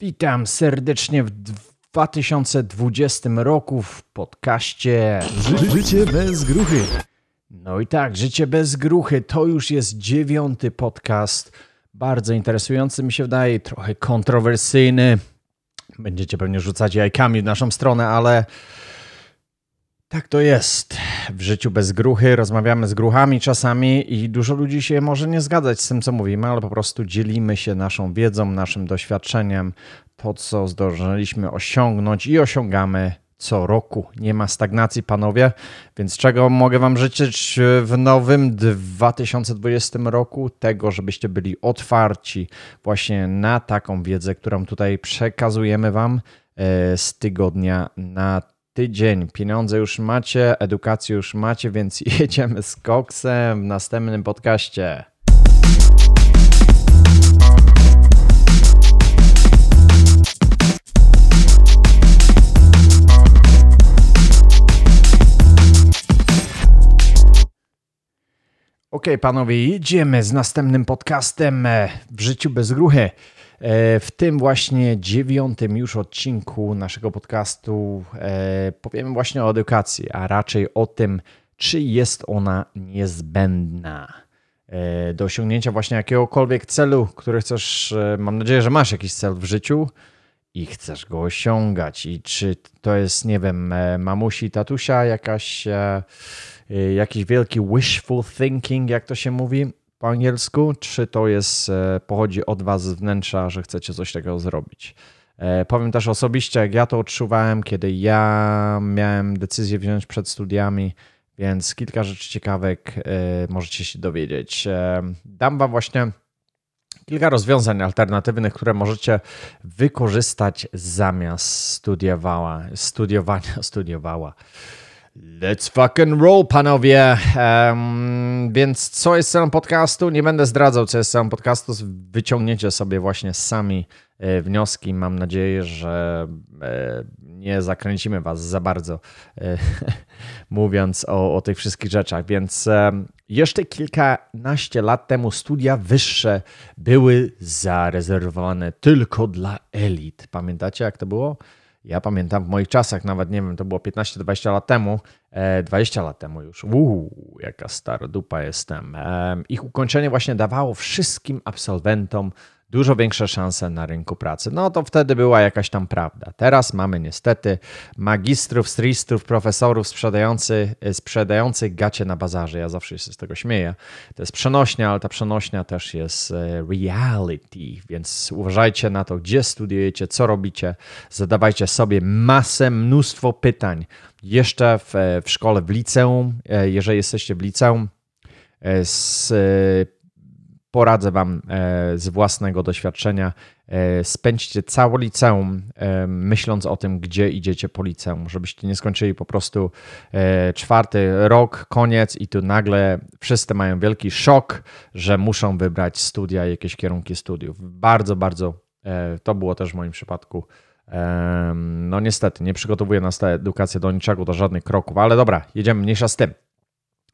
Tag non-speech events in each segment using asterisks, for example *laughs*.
Witam serdecznie w 2020 roku w podcaście Ży życie bez gruchy. No i tak, Życie bez gruchy to już jest dziewiąty podcast. Bardzo interesujący mi się wydaje, trochę kontrowersyjny. Będziecie pewnie rzucać jajkami w naszą stronę, ale tak to jest. W życiu bez gruchy rozmawiamy z gruchami czasami i dużo ludzi się może nie zgadzać z tym, co mówimy, ale po prostu dzielimy się naszą wiedzą, naszym doświadczeniem, to, co zdążyliśmy osiągnąć i osiągamy co roku. Nie ma stagnacji, panowie, więc czego mogę Wam życzyć w nowym 2020 roku? Tego, żebyście byli otwarci właśnie na taką wiedzę, którą tutaj przekazujemy Wam e, z tygodnia na tydzień. Pieniądze już macie, edukację już macie, więc *laughs* jedziemy z koksem w następnym podcaście. Ok, panowie, jedziemy z następnym podcastem e, w życiu bez gruchy. E, w tym właśnie dziewiątym już odcinku naszego podcastu e, powiemy właśnie o edukacji, a raczej o tym, czy jest ona niezbędna do osiągnięcia właśnie jakiegokolwiek celu, który chcesz. Mam nadzieję, że masz jakiś cel w życiu i chcesz go osiągać. I czy to jest, nie wiem, mamusi, tatusia, jakaś jakiś wielki wishful thinking, jak to się mówi po angielsku, czy to jest, e, pochodzi od was z wnętrza, że chcecie coś takiego zrobić. E, powiem też osobiście, jak ja to odczuwałem, kiedy ja miałem decyzję wziąć przed studiami, więc kilka rzeczy ciekawek e, możecie się dowiedzieć. Dam wam właśnie kilka rozwiązań alternatywnych, które możecie wykorzystać zamiast studiowała, studiowania, *laughs* studiowała. Let's fucking roll, panowie. Um, więc co jest celem podcastu? Nie będę zdradzał, co jest celem podcastu. Wyciągniecie sobie właśnie sami e, wnioski. Mam nadzieję, że e, nie zakręcimy was za bardzo, e, *laughs* mówiąc o, o, tych wszystkich rzeczach. Więc jeszcze kilkanaście lat temu studia wyższe były zarezerwowane tylko dla elit. Pamiętacie, jak to było? Ja pamiętam w moich czasach, nawet nie wiem, to było 15-20 lat temu, 20 e, lat temu już. Uuu, jaka stara dupa jestem. Ich ukończenie właśnie dawało wszystkim absolwentom dużo większe szanse na rynku pracy. No to wtedy była jakaś tam prawda. Teraz mamy niestety magistrów, stristrów, profesorów sprzedający, e, sprzedających gacie na bazarze. Ja zawsze się z tego śmieję. To jest przenośnia, ale ta przenośnia też jest e, reality, więc uważajcie na to, gdzie studiujecie, co robicie. Zadawajcie sobie masę, mnóstwo pytań. Jeszcze w, e, w szkole, w liceum, jeżeli jesteście w liceum, z poradzę Wam e, z własnego doświadczenia. E, spędźcie całe liceum e, myśląc o tym, gdzie idziecie po liceum, żebyście nie skończyli po prostu czwarty rok, koniec i tu nagle wszyscy mają wielki szok, że muszą wybrać studia, jakieś kierunki studiów. Bardzo, bardzo to było też w moim przypadku. No niestety, nie przygotowuje nas ta edukacja do niczego, do żadnych kroków, ale dobra, jedziemy mniejsza z tym.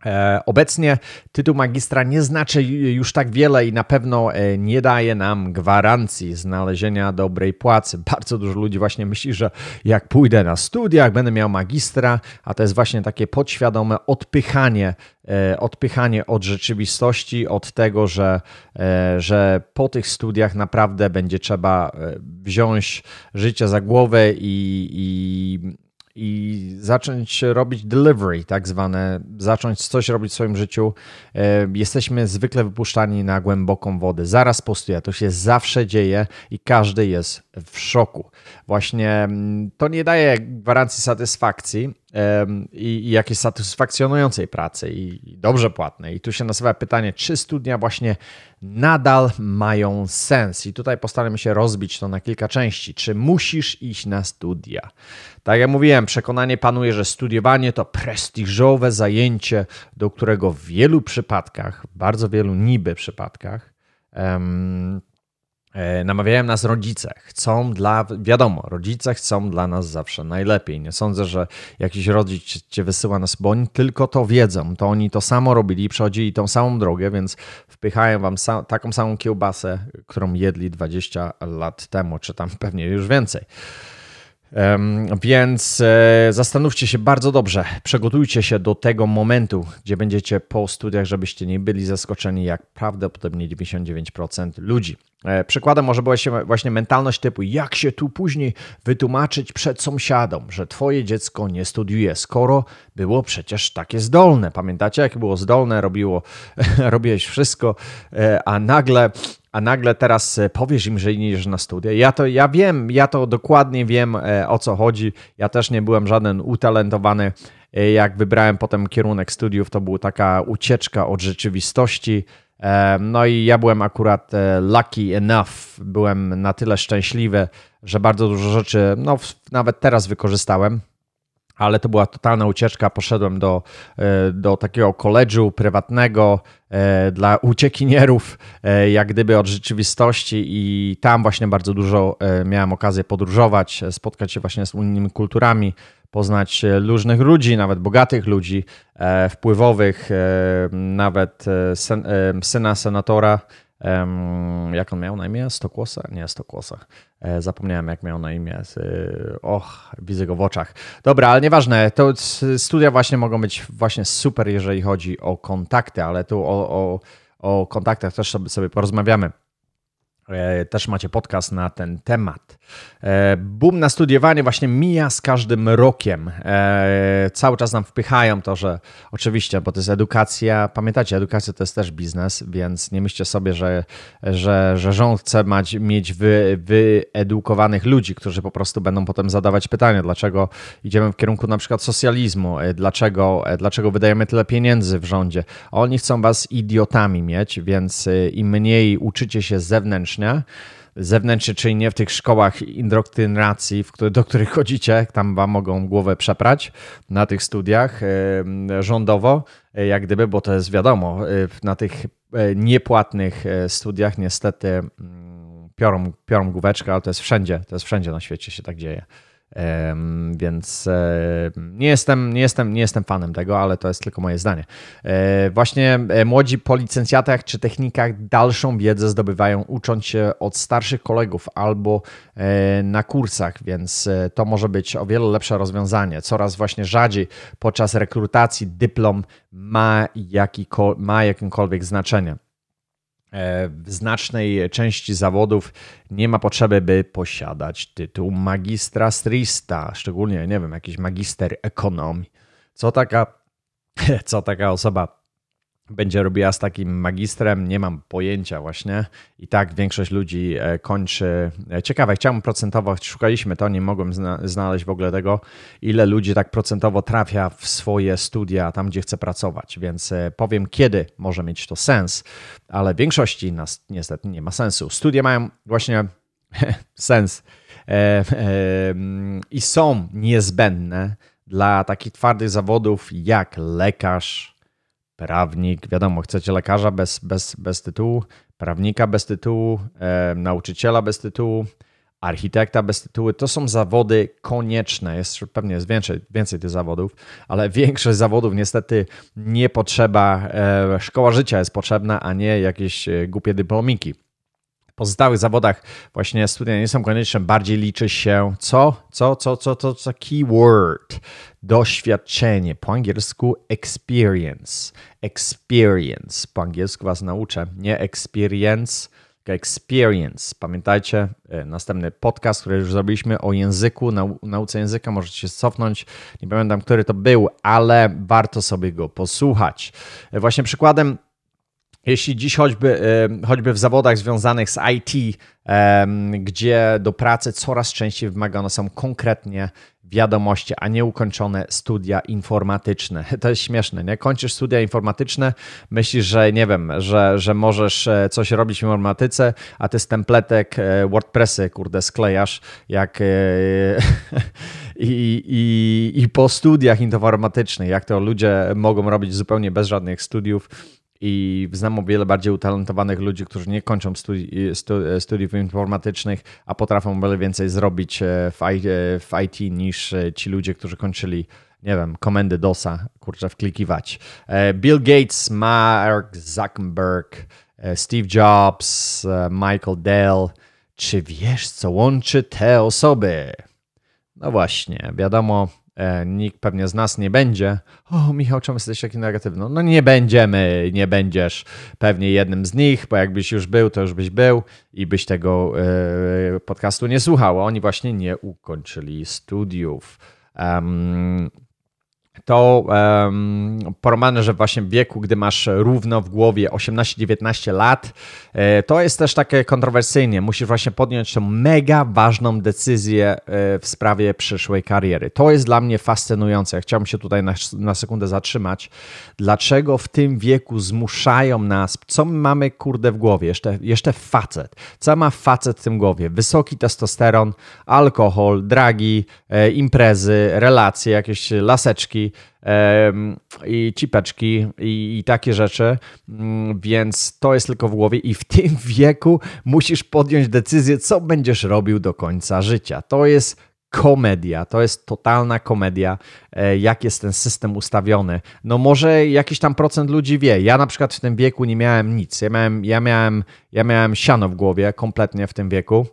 E, obecnie tytuł magistra nie znaczy już tak wiele i na pewno e, nie daje nam gwarancji znalezienia dobrej płacy. Bardzo dużo ludzi właśnie myśli, że jak pójdę na studia, jak będę miał magistra, a to jest właśnie takie podświadome odpychanie, e, odpychanie od rzeczywistości, od tego, że, że po tych studiach naprawdę będzie trzeba wziąć życie za głowę i, i i zacząć robić delivery, tak zwane, zacząć coś robić w swoim życiu, e, jesteśmy zwykle wypuszczani na głęboką wodę. Zaraz po studiach to się zawsze dzieje i każdy jest w szoku. Właśnie mm, to nie daje gwarancji satysfakcji, i, jakiejś satysfakcjonującej pracy i dobrze płatnej. I tu się nasuwa pytanie, czy studia właśnie nadal mają sens? I tutaj postaramy się rozbić to na kilka części. Czy musisz iść na studia? Tak jak mówiłem, przekonanie panuje, że studiowanie to prestiżowe zajęcie, do którego w wielu przypadkach, bardzo wielu niby przypadkach, um, namawiają nas rodzice. Chcą dla, wiadomo, rodzice chcą dla nas zawsze najlepiej. Nie sądzę, że jakiś rodzic cię wysyła nas, bo oni tylko to wiedzą. To oni to samo robili, przechodzili tą samą drogę, więc wpychają wam taką samą kiełbasę, którą jedli 20 lat temu, czy tam pewnie już więcej. Więc e, zastanówcie się bardzo dobrze, przygotujcie się do tego momentu, gdzie będziecie po studiach, żebyście nie byli zaskoczeni, jak prawdopodobnie 99% ludzi. E, przykładem może była się właśnie mentalność typu, jak się tu później wytłumaczyć przed sąsiadom, że twoje dziecko nie studiuje, skoro było przecież takie zdolne. Pamiętacie, jak było zdolne, robiło, *laughs* robiłeś wszystko, e, a nagle a nagle teraz e, powiesz im, że idziesz na studia. Ja to ja wiem, ja to dokładnie wiem o co chodzi. Ja też nie byłem żaden utalentowany. Jak wybrałem potem kierunek studiów, to była taka ucieczka od rzeczywistości. No i ja byłem akurat e, lucky enough, byłem na tyle szczęśliwy, że bardzo dużo rzeczy, no nawet teraz wykorzystałem, ale to była totalna ucieczka. Poszedłem do, e, do takiego koledżu prywatnego e, dla uciekinierów, jak gdyby od rzeczywistości, i tam właśnie bardzo dużo miałem okazję podróżować, spotkać się właśnie z innymi kulturami, poznać różnych ludzi, nawet bogatych ludzi, e, wpływowych, e, nawet e, syna senatora. Jak on miał na imię? Stokłosa? Nie, Stokłosa. Zapomniałem, jak miał na imię. Och, widzę go w oczach. Dobra, ale nieważne. To studia właśnie mogą być właśnie super, jeżeli chodzi o kontakty, ale tu o, o, o kontaktach też sobie porozmawiamy. E, też macie podcast na ten temat. E, boom na studiowanie właśnie mija z każdym rokiem. E, cały czas nam wpychają to, że oczywiście, bo to jest edukacja. Pamiętacie, edukacja to jest też biznes, więc nie myślcie sobie, że, że, że rząd chce mać, mieć wy, wyedukowanych ludzi, którzy po prostu będą potem zadawać pytania, dlaczego idziemy w kierunku na przykład socjalizmu, dlaczego, dlaczego wydajemy tyle pieniędzy w rządzie. Oni chcą was idiotami mieć, więc im mniej uczycie się zewnętrznie, zewnętrznie, czyli nie w tych szkołach indoktrynacji, do których chodzicie, tam wam mogą głowę przeprać na tych studiach rządowo, e, jak gdyby, bo to jest wiadomo, e, na tych e, niepłatnych studiach niestety mm, piorą, piorą główeczkę, ale to jest wszędzie, to jest wszędzie na świecie się tak dzieje. Więc nie jestem, nie, jestem, nie jestem fanem tego, ale to jest tylko moje zdanie. E, właśnie e, młodzi po licencjatach czy technikach dalszą wiedzę zdobywają ucząc się od starszych kolegów albo e, na kursach, więc to może być o wiele lepsze rozwiązanie. Coraz właśnie rzadziej podczas rekrutacji dyplom ma, jakiko, ma jakimkolwiek znaczenie. E, w znacznej części zawodów nie ma potrzeby, by posiadać tytuł magistra strista, szczególnie, nie wiem, jakiś magister ekonomii. Co taka, *laughs* co taka osoba będzie robiła z takim magistrem, nie mam pojęcia właśnie. I tak większość ludzi e, kończy. E, ciekawe, chciałem procentowo, szukaliśmy to, nie mogłem znaleźć w ogóle tego, ile ludzi tak procentowo trafia w swoje studia tam, gdzie chce pracować, więc e, powiem, kiedy może mieć to sens, ale w większości nas niestety nie ma sensu. Studia mają właśnie *laughs* sens i są niezbędne dla takich twardych zawodów jak lekarz, prawnik, wiadomo, chcecie lekarza bez, bez, bez tytułu, prawnika bez tytułu, e, nauczyciela bez tytułu, architekta bez tytułu. To są zawody konieczne. Jest, pewnie jest więcej, więcej tych zawodów, ale większość zawodów niestety nie potrzeba, e, szkoła życia jest potrzebna, a nie jakieś e, głupie dyplomiki. Pozostałych zawodach właśnie studia nie są konieczne, bardziej liczy się co? Co, co, co, co, co keyword? Doświadczenie, po angielsku experience. Experience, po angielsku was nauczę, nie experience, experience. Pamiętajcie, e, następny podcast, który już zrobiliśmy o języku, nau nauce języka, możecie się cofnąć, nie pamiętam, który to był, ale warto sobie go posłuchać. E, właśnie przykładem jeśli dziś choćby, choćby w zawodach związanych z IT, gdzie do pracy coraz częściej wymagane są konkretnie wiadomości, a nie ukończone studia informatyczne. *laughs* To jest śmieszne, nie? Kończysz studia informatyczne, myślisz, że nie wiem, że, że możesz e, coś robić w informatyce, a ty z templetek e, WordPressy, kurde, sklejasz, jak e, *laughs* i, i, i po studiach informatycznych, jak to ludzie mogą robić zupełnie bez żadnych studiów, i znam o wiele bardziej utalentowanych ludzi, którzy nie kończą studi studiów informatycznych, a potrafią o wiele więcej zrobić w IT niż ci ludzie, którzy kończyli nie wiem, komendy DOSa, kurczę, wklikiwać. Bill Gates, Mark Zuckerberg, Steve Jobs, Michael Dell. Czy wiesz, co łączy te osoby? No właśnie, wiadomo, e, nikt pewnie z nas nie będzie. O, Michał, czemu jesteś taki negatywny? No nie będziemy, nie będziesz pewnie jednym z nich, bo jakbyś już był, to już byś był i byś tego e, podcastu nie słuchał. Oni właśnie nie ukończyli studiów. To um, że właśnie w wieku, gdy masz równo w głowie 18-19 lat, e, to jest też takie kontrowersyjnie. Musisz właśnie podjąć tę mega ważną decyzję e, w sprawie przyszłej kariery. To jest dla mnie fascynujące. Chciałbym się tutaj na, na sekundę zatrzymać. Dlaczego w tym wieku zmuszają nas, co my mamy kurde w głowie? Jeszcze, jeszcze facet. Co ma facet w tym głowie? Wysoki testosteron, alkohol, dragi, e, imprezy, relacje, jakieś laseczki i cipeczki i, i, takie rzeczy, mm, więc to jest tylko w głowie i w *laughs* tym wieku musisz podjąć decyzję, co będziesz robił do końca życia. To jest komedia, to jest totalna komedia, e, jak jest ten system ustawiony. No może jakiś tam procent ludzi wie. Ja na przykład w tym wieku nie miałem nic. Ja miałem, ja miałem, ja miałem siano w głowie kompletnie w tym wieku.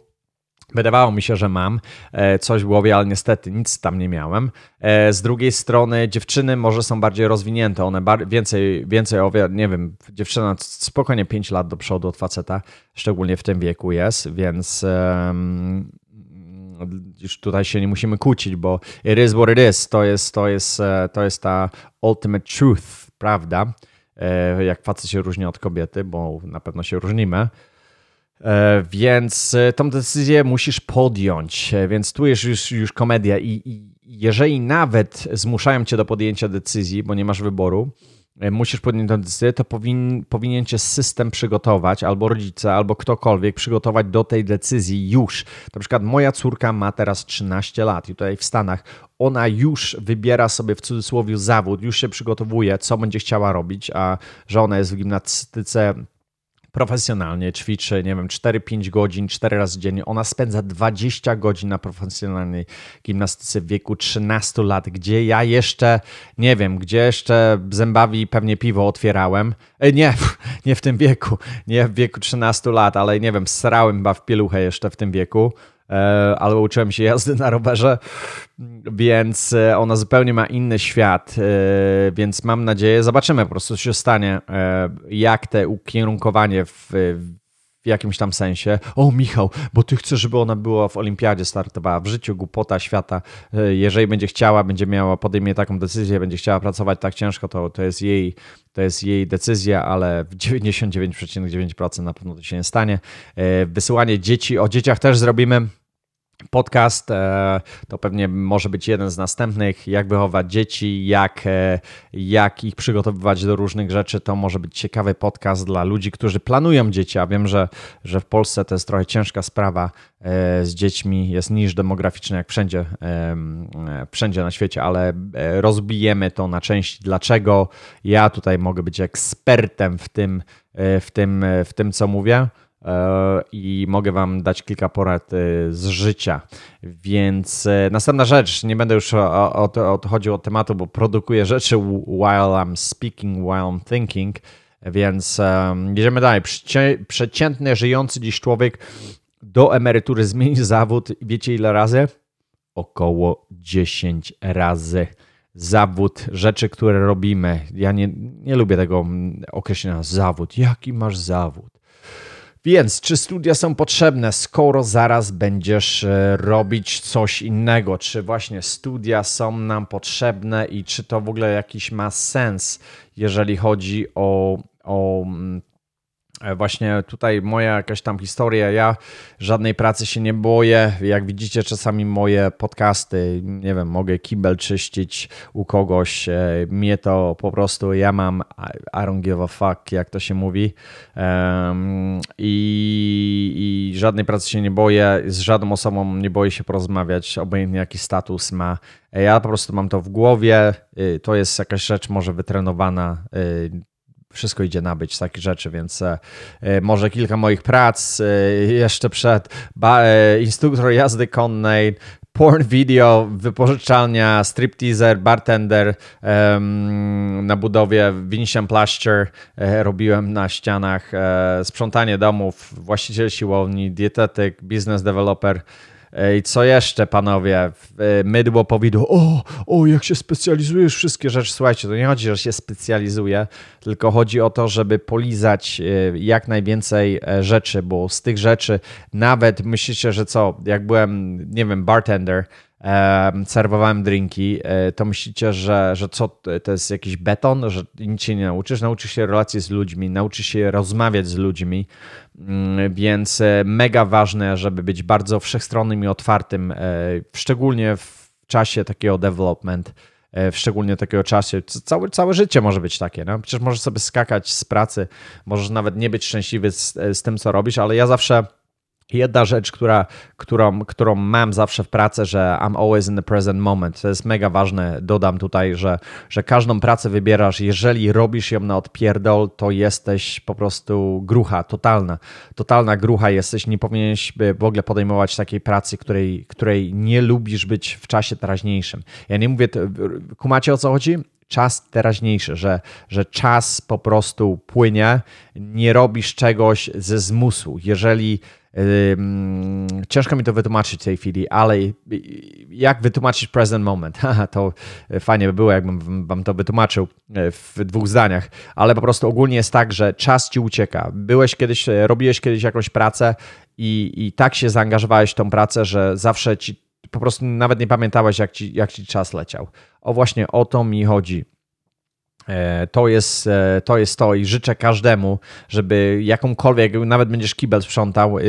Wydawało mi się, że mam e, coś w głowie, ale niestety nic tam nie miałem. E, z drugiej strony dziewczyny może są bardziej rozwinięte, one więcej, więcej nie wiem, dziewczyna spokojnie 5 lat do przodu od faceta, szczególnie w tym wieku jest, więc um, już tutaj się nie musimy kłócić, bo it is what it is, to jest, to jest, e, to jest ta ultimate truth, prawda? Jak facet się różni od kobiety, bo na pewno się różnimy. E, więc e, tą decyzję musisz podjąć, e, więc tu jest już, już komedia i, i jeżeli nawet zmuszają cię do podjęcia decyzji, bo nie masz wyboru, musisz podjąć tę decyzję, to powin, powinien cię system przygotować, albo rodzice, albo ktokolwiek przygotować do tej decyzji już. Na przykład moja córka ma teraz 13 lat i tutaj w Stanach ona już wybiera sobie w cudzysłowie zawód, już się przygotowuje, co będzie chciała robić, a że ona jest w gimnastyce profesjonalnie ćwiczy, nie wiem, 4-5 godzin, 4 razy dziennie. Ona spędza 20 godzin na profesjonalnej gimnastyce w wieku 13 lat, gdzie ja jeszcze, nie wiem, gdzie jeszcze zębawi pewnie piwo otwierałem. E, nie, *laughs* nie w tym wieku, nie w wieku 13 lat, ale nie wiem, srałem chyba w pieluchę jeszcze w tym wieku. E, albo uczyłem się jazdy na rowerze, więc e, ona zupełnie ma inny świat, e, więc mam nadzieję, zobaczymy po prostu, co się stanie, jak te ukierunkowanie w, w jakimś tam sensie. O, Michał, bo ty chcesz, żeby ona była w olimpiadzie, startowała w życiu, głupota świata. Jeżeli będzie chciała, będzie miała, podejmie taką decyzję, będzie chciała pracować tak ciężko, to, to, jest, jej, to jest jej decyzja, ale w 99,9% na pewno to się nie stanie. Wysyłanie dzieci, o dzieciach też zrobimy podcast. E, to pewnie może być jeden z następnych. Jak wychować dzieci, jak, e, jak ich przygotowywać do różnych rzeczy. To może być ciekawy podcast dla ludzi, którzy planują dzieci. A wiem, że, że w Polsce to jest trochę ciężka sprawa e, z dziećmi. Jest niż demograficzny jak wszędzie, wszędzie na świecie, ale rozbijemy to na części. Dlaczego ja tutaj mogę być ekspertem w tym, w tym, w tym co mówię. E, i mogę Wam dać kilka porad e, z życia. Więc e, następna rzecz, nie będę już odchodził od tematu, bo produkuję rzeczy while I'm speaking, while I'm thinking, więc jedziemy dalej. Przeciętny, żyjący dziś człowiek do emerytury zmieni zawód. Wiecie ile razy? Około 10 razy zawód, rzeczy, które robimy. Ja nie, nie lubię tego określenia zawód. Jaki masz zawód? Więc czy studia są potrzebne, skoro zaraz będziesz e, robić coś innego? Czy właśnie studia są nam potrzebne i czy to w ogóle jakiś ma sens, jeżeli chodzi o, o mm, właśnie tutaj moja jakaś tam historia, ja żadnej pracy się nie boję. Jak widzicie czasami moje podcasty, nie wiem, mogę kibel czyścić u kogoś. E, mnie to po prostu, ja mam I don't give a fuck, jak to się mówi. I, i żadnej pracy się nie boję, z żadną osobą nie boję się porozmawiać, obojętnie jaki status ma. E, ja po prostu mam to w głowie, to jest jakaś rzecz może wytrenowana wszystko idzie nabyć z takich rzeczy, więc e, e, może kilka moich prac e, jeszcze przed instruktor jazdy konnej, porn video, wypożyczalnia, stripteaser, bartender na budowie, Vincian Plaster robiłem na ścianach, sprzątanie domów, właściciel siłowni, dietetyk, business developer, i co jeszcze, panowie? Mydło powidło. O, o, jak się specjalizujesz, wszystkie rzeczy. Słuchajcie, to nie chodzi, że się specjalizuje, tylko chodzi o to, żeby polizać e, jak najwięcej e, rzeczy, bo z tych rzeczy nawet myślicie, że co, jak byłem, nie wiem, bartender, serwowałem drinki, e, to myślicie, że, że co, to jest jakiś beton, że nic się nie nauczysz, nauczysz się relacji z ludźmi, nauczysz się rozmawiać z ludźmi, mm, więc e, mega ważne, żeby być bardzo wszechstronnym i otwartym, e, szczególnie w czasie takiego development, w szczególnie takiego czasie. Całe, całe życie może być takie. No? Przecież możesz sobie skakać z pracy, możesz nawet nie być szczęśliwy z, z tym, co robisz, ale ja zawsze Jedna rzecz, która, którą, którą mam zawsze w pracy, że I'm always in the present moment. To jest mega ważne. Dodam tutaj, że, że każdą pracę wybierasz. Jeżeli robisz ją na odpierdol, to jesteś po prostu grucha, totalna. Totalna grucha jesteś. Nie powinieneś w ogóle podejmować takiej pracy, której, której nie lubisz być w czasie teraźniejszym. Ja nie mówię, kumacie o co chodzi? czas teraźniejszy, że, że czas po prostu płynie, nie robisz czegoś ze zmusu. Jeżeli Ciężko mi to wytłumaczyć w tej chwili, ale jak wytłumaczyć present moment? *laughs* to fajnie by było, jakbym wam to wytłumaczył e, w dwóch zdaniach, ale po prostu ogólnie jest tak, że czas ci ucieka. Byłeś kiedyś, e, robiłeś kiedyś jakąś pracę i, i tak się zaangażowałeś w tą pracę, że zawsze ci po prostu nawet nie pamiętałeś, jak ci, jak ci czas leciał. O właśnie o to mi chodzi. E, to jest, e, to jest to i życzę każdemu, żeby jakąkolwiek, nawet będziesz kibel sprzątał, e,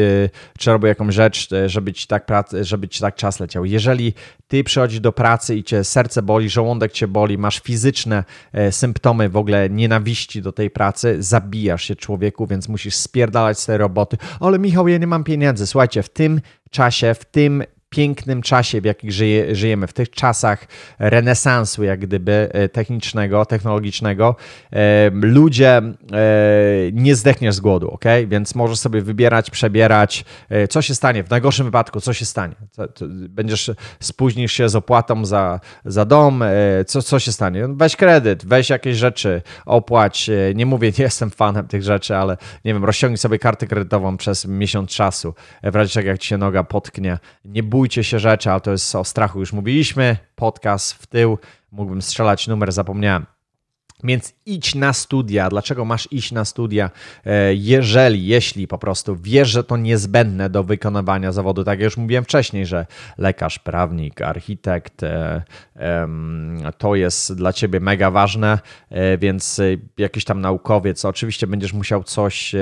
czy robił jakąś rzecz, żeby ci, tak prac, żeby ci tak czas leciał. Jeżeli ty przychodzisz do pracy i cię serce boli, żołądek cię boli, masz fizyczne symptomy w ogóle nienawiści do tej pracy, zabijasz się człowieku, więc musisz spierdalać z tej roboty. Ale Michał, ja nie mam pieniędzy. Słuchajcie, w tym czasie, w tym pięknym czasie, w jakich żyje, żyjemy, w tych czasach renesansu, jak gdyby e, technicznego, technologicznego, e, ludzie e, nie zdechniesz z głodu, ok? Więc możesz sobie wybierać, przebierać. Co się stanie? W najgorszym wypadku, co się stanie? Będziesz, spóźnisz się z opłatą za, za dom, co, co się stanie? Weź kredyt, weź jakieś rzeczy, opłać. Nie mówię, nie jestem fanem tych rzeczy, ale nie wiem, rozciągnij sobie kartę kredytową przez miesiąc czasu, w razie jak ci się noga potknie. Nie bój bójcie się rzeczy, ale to jest o strachu już mówiliśmy. Podcast w tył, mógłbym strzelać numer, zapomniałem. Więc idź na studia. Dlaczego masz iść na studia, e, jeżeli, jeśli po prostu wiesz, że to niezbędne do wykonywania zawodu? Tak jak już mówiłem wcześniej, że lekarz, prawnik, architekt e, to jest dla ciebie mega ważne, e, więc jakiś tam naukowiec, oczywiście będziesz musiał coś,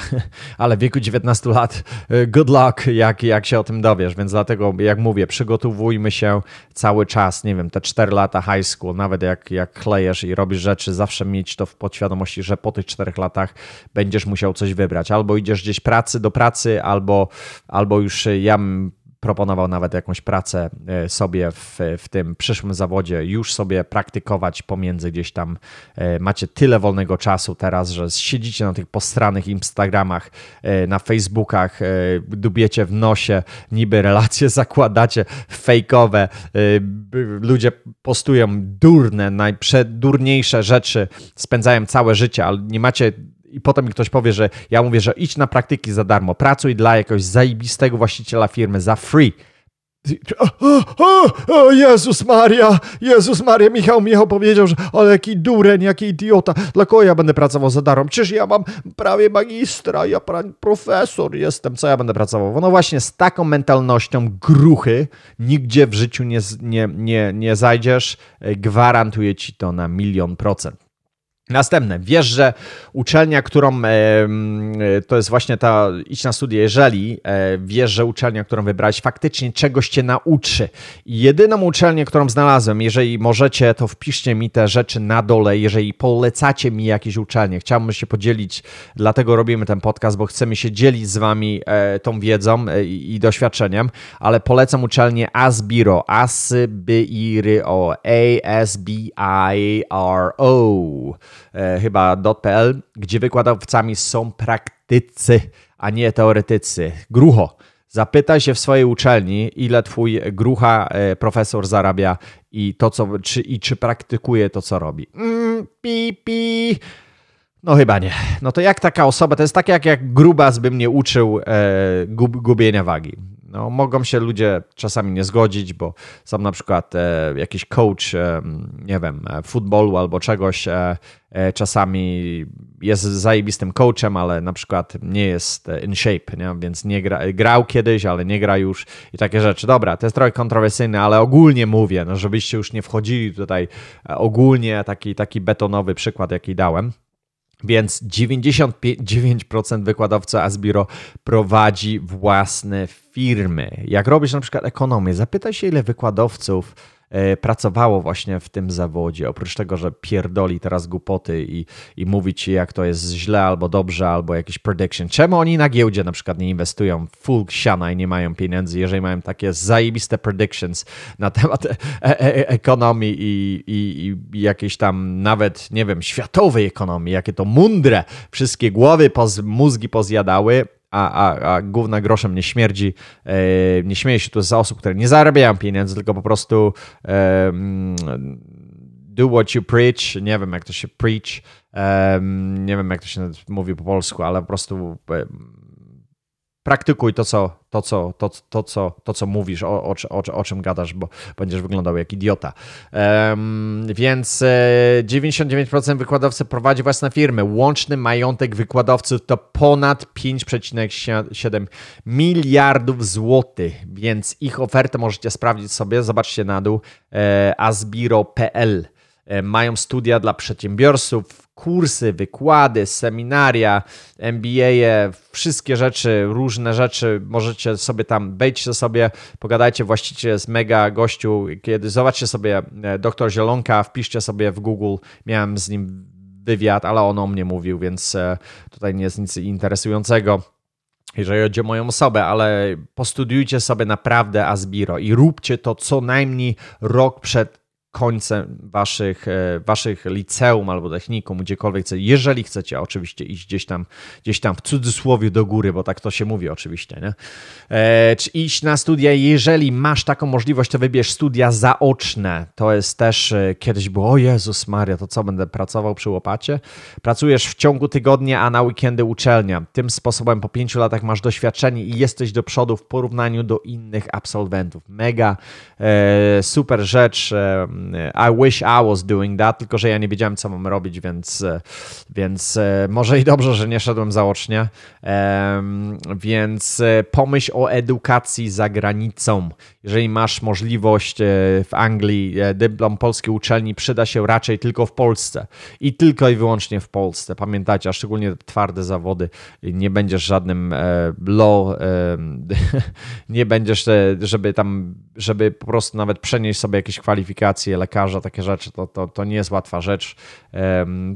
*laughs* ale w wieku 19 lat, good luck, jak, jak się o tym dowiesz. Więc dlatego, jak mówię, przygotowujmy się cały czas. Nie wiem, te 4 lata high school, nawet jak, jak klejesz i robisz rzeczy, czy zawsze mieć to w podświadomości, że po tych czterech latach będziesz musiał coś wybrać. Albo idziesz gdzieś pracy do pracy, albo, albo już ja proponował nawet jakąś pracę e, sobie w, w tym przyszłym zawodzie, już sobie praktykować pomiędzy gdzieś tam. E, macie tyle wolnego czasu teraz, że siedzicie na tych postranych Instagramach, e, na Facebookach, dubiecie w nosie, niby relacje *laughs* zakładacie fejkowe, ludzie postują durne, najprzedurniejsze rzeczy, spędzają całe życie, ale nie macie i potem mi ktoś powie, że ja mówię, że idź na praktyki za darmo, pracuj dla jakiegoś zajebistego właściciela firmy za free. O, o, o, Jezus Maria, Jezus Maria, Michał, Michał powiedział, że ale jaki dureń, jaki idiota, dla kogo ja będę pracował za darmo? Przecież ja mam prawie magistra, ja profesor jestem, co ja będę pracował? No właśnie z taką mentalnością gruchy nigdzie w życiu nie, nie, nie, nie zajdziesz, gwarantuję ci to na milion procent. Następne. Wiesz, że uczelnia, którą e, to jest właśnie ta idź na studia, jeżeli e, wiesz, że uczelnia, którą wybrałeś, faktycznie czegoś cię nauczy. Jedyną uczelnię, którą znalazłem, jeżeli możecie, to wpiszcie mi te rzeczy na dole, jeżeli polecacie mi jakieś uczelnie. Chciałbym się podzielić, dlatego robimy ten podcast, bo chcemy się dzielić z wami e, tą wiedzą i doświadczeniem, ale polecam uczelnię Asbiro, Asbiro, A-S-B-I-R-O. E, chyba .pl, gdzie wykładowcami są praktycy, a nie teoretycy. Grucho. Zapytaj się w swojej uczelni, ile twój grucha e, profesor zarabia i, to, co, czy, i czy praktykuje to, co robi. Mm, pi, pi. No chyba nie. No to jak taka osoba, to jest tak jak, jak grubas by mnie uczył e, gub, gubienia wagi. No, mogą się ludzie czasami nie zgodzić, bo są na przykład e, jakiś coach, e, nie wiem, e, futbolu albo czegoś, e, e, czasami jest zajebistym coachem, ale na przykład nie jest in shape, nie? więc nie gra, grał kiedyś, ale nie gra już i takie rzeczy. Dobra, to jest trochę kontrowersyjne, ale ogólnie mówię, no, żebyście już nie wchodzili tutaj e, ogólnie, taki, taki betonowy przykład, jaki dałem. Więc 99% wykładowca Asbiro prowadzi własne firmy. Jak robisz na przykład ekonomię, zapytaj się, ile wykładowców pracowało właśnie w tym zawodzie. Oprócz tego, że pierdoli teraz głupoty i, i mówi ci, jak to jest źle albo dobrze, albo jakiś prediction. Czemu oni na giełdzie na przykład nie inwestują full siana i nie mają pieniędzy, jeżeli mają takie zajebiste predictions na temat e e ekonomii i, i, i jakiejś tam nawet, nie wiem, światowej ekonomii, jakie to mądre wszystkie głowy, poz, mózgi pozjadały, a, a, a główna groszem nie śmierdzi. E, nie śmieję się tu z osób, które nie zarabiają pieniędzy, tylko po prostu do what you preach. Nie wiem, jak to się preach. Nie wiem, jak to się mówi po polsku, ale po prostu praktykuj to, co, to, co, to, to, co, to, co mówisz, o, o, o, o czym gadasz, bo będziesz wyglądał jak idiota. Um, więc 99% e, wykładowcy prowadzi własne firmy. Łączny majątek wykładowców to ponad 5,7 miliardów złotych, więc ich ofertę możecie sprawdzić sobie. Zobaczcie na dół e, asbiro.pl. E, mają studia dla przedsiębiorców, kursy, wykłady, seminaria, MBA, wszystkie rzeczy, różne rzeczy. Możecie sobie tam, wejdźcie sobie, pogadajcie, właściciel jest mega gościu. Kiedy zobaczcie sobie e, doktor Zielonka, wpiszcie sobie w Google, miałem z nim wywiad, ale on o mnie mówił, więc e, tutaj nie jest nic interesującego jeżeli chodzi o moją osobę, ale postudiujcie sobie naprawdę Asbiro i róbcie to co najmniej rok przed końcem waszych, e, waszych liceum albo technikum, gdziekolwiek jeżeli chcecie oczywiście iść gdzieś tam, gdzieś tam w cudzysłowie do góry, bo tak to się mówi oczywiście, nie? E, czy iść na studia, jeżeli masz taką możliwość, to wybierz studia zaoczne. To jest też, e, kiedyś było, o Jezus Maria, to co, będę pracował przy łopacie? Pracujesz w ciągu tygodnia, a na weekendy uczelnia. Tym sposobem po pięciu latach masz doświadczenie i jesteś do przodu w porównaniu do innych absolwentów. Mega e, super rzecz, e, i wish I was doing that, tylko że ja nie wiedziałem, co mam robić, więc, więc e, może i dobrze, że nie szedłem zaocznie. Więc e, pomyśl o edukacji za granicą. Jeżeli masz możliwość e, w Anglii, dyplom polskiej uczelni przyda się raczej tylko w Polsce i tylko i wyłącznie w Polsce. Pamiętajcie, a szczególnie twarde zawody, nie będziesz żadnym law, *laughs* nie będziesz, żeby tam, żeby po prostu nawet przenieść sobie jakieś kwalifikacje lekarza, takie rzeczy, to, to, to nie jest łatwa rzecz.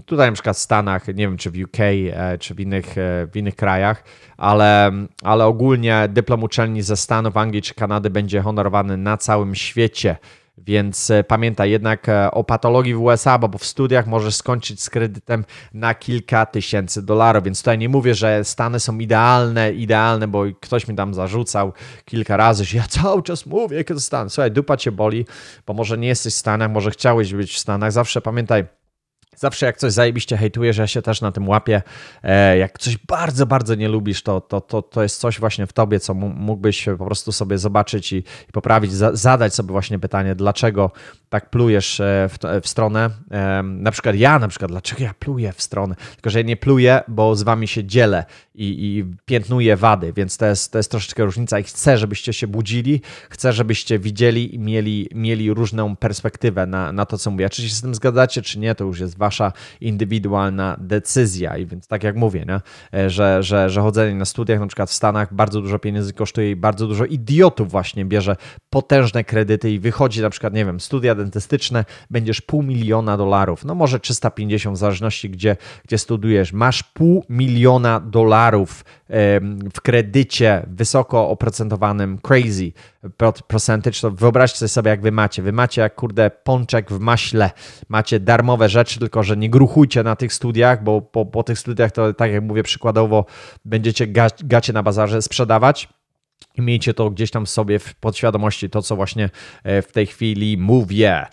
Tutaj na przykład w Stanach, nie wiem czy w UK, e, czy w innych, e, w innych krajach, ale, ale ogólnie dyplom uczelni ze Stanów, Anglii czy Kanady będzie honorowany na całym świecie. Więc e, pamiętaj jednak e, o patologii w USA, bo w studiach możesz skończyć z kredytem na kilka tysięcy dolarów. Więc tutaj nie mówię, że Stany są idealne, idealne, bo ktoś mi tam zarzucał kilka razy, że ja cały czas mówię, jakie to Stany. Słuchaj, dupa cię boli, bo może nie jesteś w Stanach, może chciałeś być w Stanach. Zawsze pamiętaj, Zawsze jak coś zajebiście hejtujesz, ja się też na tym łapię. E, jak coś bardzo, bardzo nie lubisz, to, to, to, to jest coś właśnie w tobie, co mógłbyś po prostu sobie zobaczyć i, i poprawić, zadać sobie właśnie pytanie, dlaczego tak plujesz e, w, w stronę. E, na przykład ja, na przykład, dlaczego ja pluję w stronę? Tylko, że ja nie pluję, bo z wami się dzielę i, i piętnuję wady, więc to jest, to jest troszeczkę różnica i chcę, żebyście się budzili, chcę, żebyście widzieli i mieli, mieli różną perspektywę na, na to, co mówię. Czy się z tym zgadzacie, czy nie, to już jest wasza indywidualna decyzja. I więc tak jak mówię, nie? Że, że, że chodzenie na studiach, na przykład w Stanach, bardzo dużo pieniędzy kosztuje i bardzo dużo idiotów właśnie bierze potężne kredyty i wychodzi na przykład, nie wiem, studia dentystyczne, będziesz pół miliona dolarów, no może 350 w zależności gdzie, gdzie studiujesz. Masz pół miliona dolarów dolarów w kredycie wysoko oprocentowanym, crazy percentage, to wyobraźcie sobie, jak wy macie. Wy macie jak, kurde, pączek w maśle. Macie darmowe rzeczy, tylko że nie gruchujcie na tych studiach, bo po, po tych studiach to, tak jak mówię przykładowo, będziecie gacie na bazarze sprzedawać i miejcie to gdzieś tam sobie w podświadomości, to co właśnie e, w tej chwili mówię.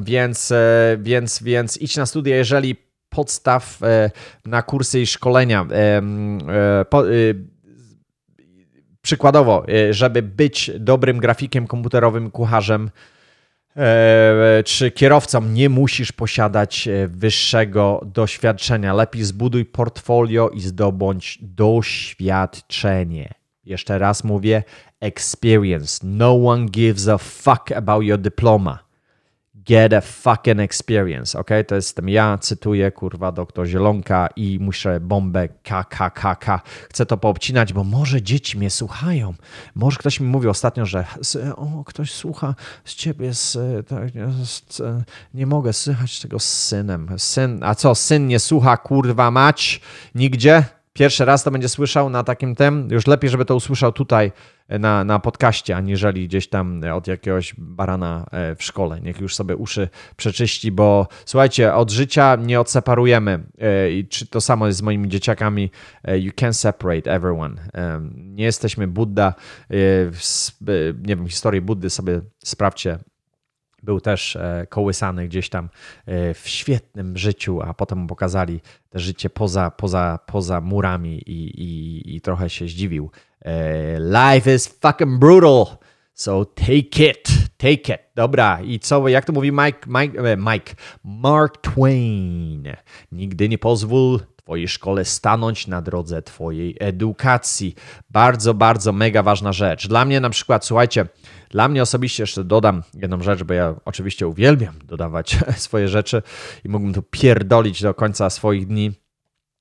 Więc, e, więc, więc idź na studia, jeżeli podstaw e, na kursy i szkolenia. Przykładowo, żeby być dobrym grafikiem komputerowym, kucharzem, czy kierowcą nie musisz posiadać wyższego doświadczenia. Lepiej zbuduj portfolio i zdobądź doświadczenie. Jeszcze raz mówię, experience. No one gives a fuck about your diploma. Get a fucking experience, ok? To jestem ja, cytuję kurwa doktor Zielonka i muszę bombę KKKK. Chcę to poobcinać, bo może dzieci mnie słuchają. Może ktoś mi mówi ostatnio, że o, ktoś słucha z ciebie, z, tak, z, nie mogę słychać tego z synem. Syn, a co, syn nie słucha kurwa mać nigdzie? Pierwszy raz to będzie słyszał na takim tem, już lepiej, żeby to usłyszał tutaj e, na, na podcaście, aniżeli gdzieś tam od jakiegoś barana e, w szkole. Niech już sobie uszy przeczyści, bo słuchajcie, od życia nie odseparujemy. E, I czy to samo jest z moimi dzieciakami. You can separate everyone. Nie jesteśmy Buddha. Nie wiem, historię Buddy sobie sprawdźcie był też e, kołysany gdzieś tam e, w świetnym życiu, a potem mu pokazali te życie poza, poza, poza murami i, i, i trochę się zdziwił. E, life is fucking brutal, so take it, take it. Dobra, i co, jak to mówi Mike, Mike, Mike Mark Twain? Nigdy nie pozwól Twojej szkole stanąć na drodze Twojej edukacji. Bardzo, bardzo mega ważna rzecz. Dla mnie na przykład, słuchajcie, dla mnie osobiście jeszcze dodam jedną rzecz, bo ja oczywiście uwielbiam dodawać *laughs* swoje rzeczy i mógłbym to pierdolić do końca swoich dni.